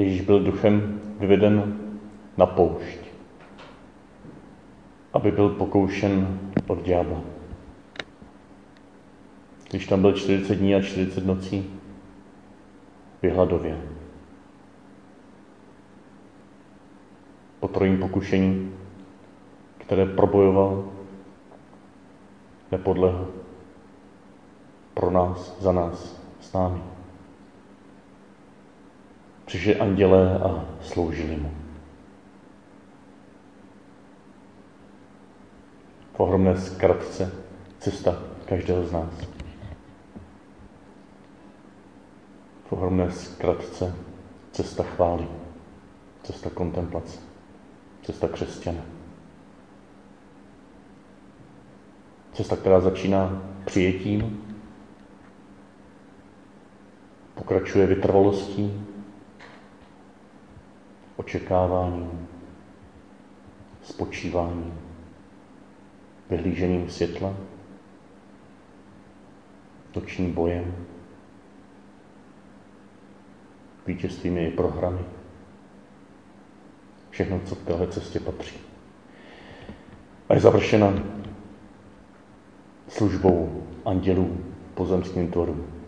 Ježíš byl duchem vyveden na poušť, aby byl pokoušen od ďábla. Když tam byl 40 dní a 40 nocí vyhladově. Po trojím pokušení, které probojoval, nepodlehl pro nás, za nás, s námi. Přišli andělé a sloužili mu. V ohromné zkratce cesta každého z nás. V ohromné zkratce cesta chvály, cesta kontemplace, cesta křesťana. Cesta, která začíná přijetím, pokračuje vytrvalostí, očekáváním, spočíváním, vyhlížením světla, nočním bojem, vítězstvím i prohramy. Všechno, co v téhle cestě patří. A je završena službou andělů pozemským tvorům.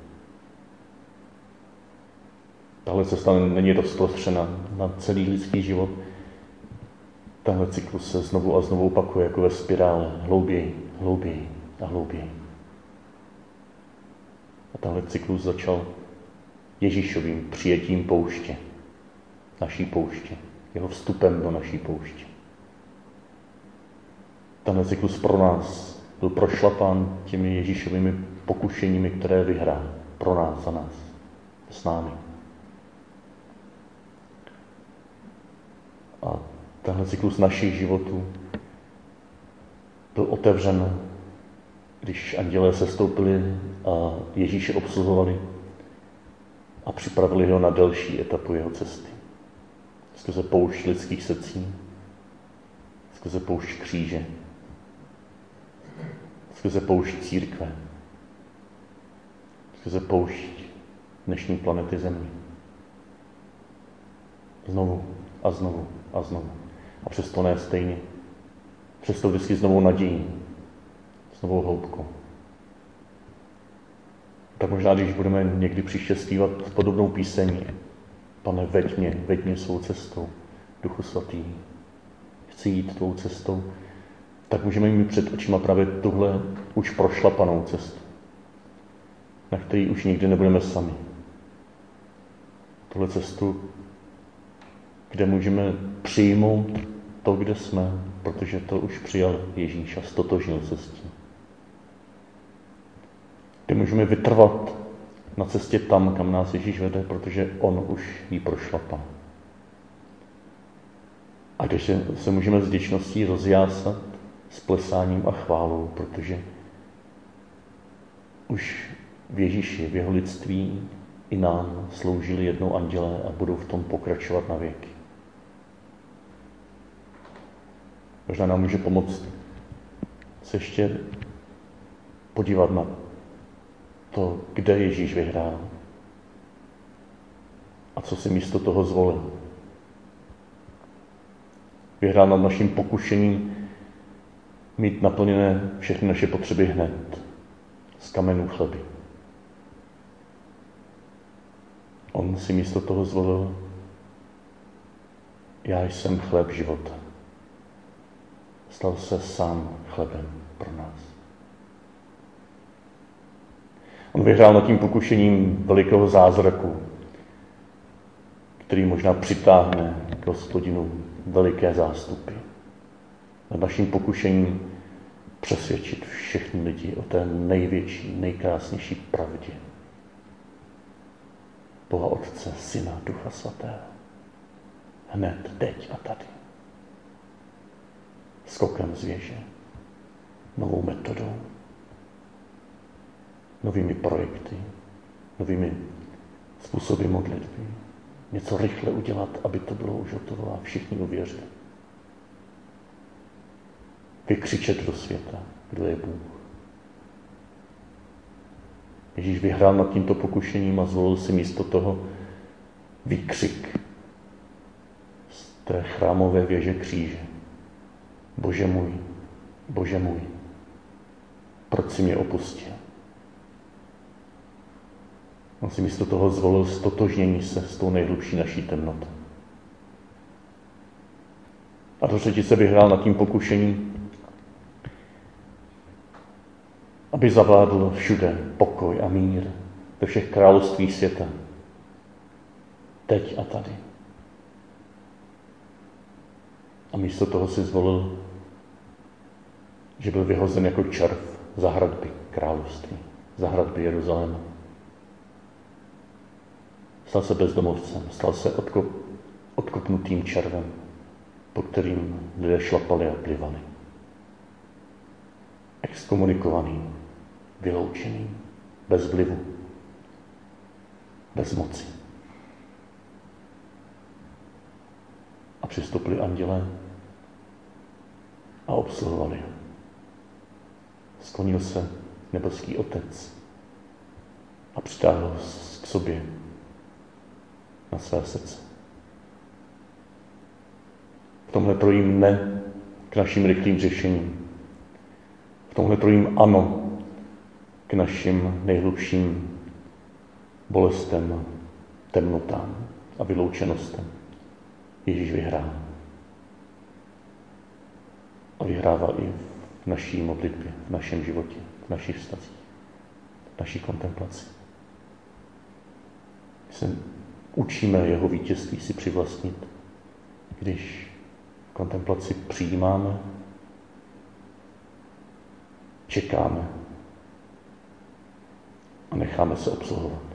Tahle cesta není rozprostřena na celý lidský život. Tahle cyklus se znovu a znovu opakuje jako ve spirále, hlouběji, hlouběji a hlouběji. A tahle cyklus začal Ježíšovým přijetím pouště, naší pouště, jeho vstupem do naší pouště. Tenhle cyklus pro nás byl prošlapán těmi Ježíšovými pokušeními, které vyhrál pro nás, za nás, s námi. Tenhle cyklus našich životů byl otevřen, když andělé se stoupili a Ježíše obsluhovali a připravili ho na další etapu jeho cesty. Skrze poušť lidských srdcí, skrze poušť kříže, skrze poušť církve, skrze poušť dnešní planety Země. Znovu a znovu a znovu. A přesto ne stejně. Přesto vždycky znovu nadějí, s novou hloubkou. Tak možná, když budeme někdy příště zpívat podobnou píseň, pane, veď mě, veď mě svou cestou, Duchu Svatý, chci jít tvou cestou, tak můžeme mít před očima právě tuhle už prošlapanou cestu, na který už nikdy nebudeme sami. Tuhle cestu, kde můžeme přijmout to, kde jsme, protože to už přijal Ježíš a stotožnil se s tím. Kde můžeme vytrvat na cestě tam, kam nás Ježíš vede, protože On už ji prošlapal. A když se, můžeme s vděčností rozjásat s plesáním a chválou, protože už v Ježíši, v jeho lidství i nám sloužili jednou andělé a budou v tom pokračovat na věky. Možná nám může pomoct se ještě podívat na to, kde Ježíš vyhrál a co si místo toho zvolil. Vyhrál nad naším pokušením mít naplněné všechny naše potřeby hned z kamenů chleby. On si místo toho zvolil, já jsem chléb života. Stal se sám chlebem pro nás. On vyhrál nad tím pokušením velikého zázraku, který možná přitáhne k hospodinu veliké zástupy. Nad naším pokušením přesvědčit všechny lidi o té největší, nejkrásnější pravdě. Boha Otce, Syna, Ducha Svatého. Hned, teď a tady. Skokem z věže. Novou metodou. Novými projekty. Novými způsoby modlitby. Něco rychle udělat, aby to bylo už hotovo a všichni uvěřili vykřičet do světa, kdo je Bůh. Ježíš vyhrál nad tímto pokušením a zvolil si místo toho výkřik té chrámové věže kříže. Bože můj, Bože můj, proč si mě opustil? On si místo toho zvolil stotožnění se s tou nejhlubší naší temnotou. A do třetice vyhrál nad tím pokušením, aby zavládl všude pokoj a mír ve všech království světa. Teď a tady. A místo toho si zvolil, že byl vyhozen jako červ za hradby království, za hradby Jeruzaléma. Stal se bezdomovcem, stal se odkop, odkopnutým červem, po kterým lidé šlapali a plivali. Exkomunikovaným, vyloučeným, bez vlivu, bez moci. Přistoupili andělé a obsluhovali ho. Sklonil se nebeský otec a přitáhl k sobě na své srdce. V tomhle trojím ne k našim rychlým řešením. V tomhle trojím ano k našim nejhlubším bolestem, temnotám a vyloučenostem. Ježíš vyhrál. A vyhrává i v naší modlitbě, v našem životě, v našich vztazích, v naší kontemplaci. My se učíme jeho vítězství si přivlastnit, když v kontemplaci přijímáme, čekáme a necháme se obsluhovat.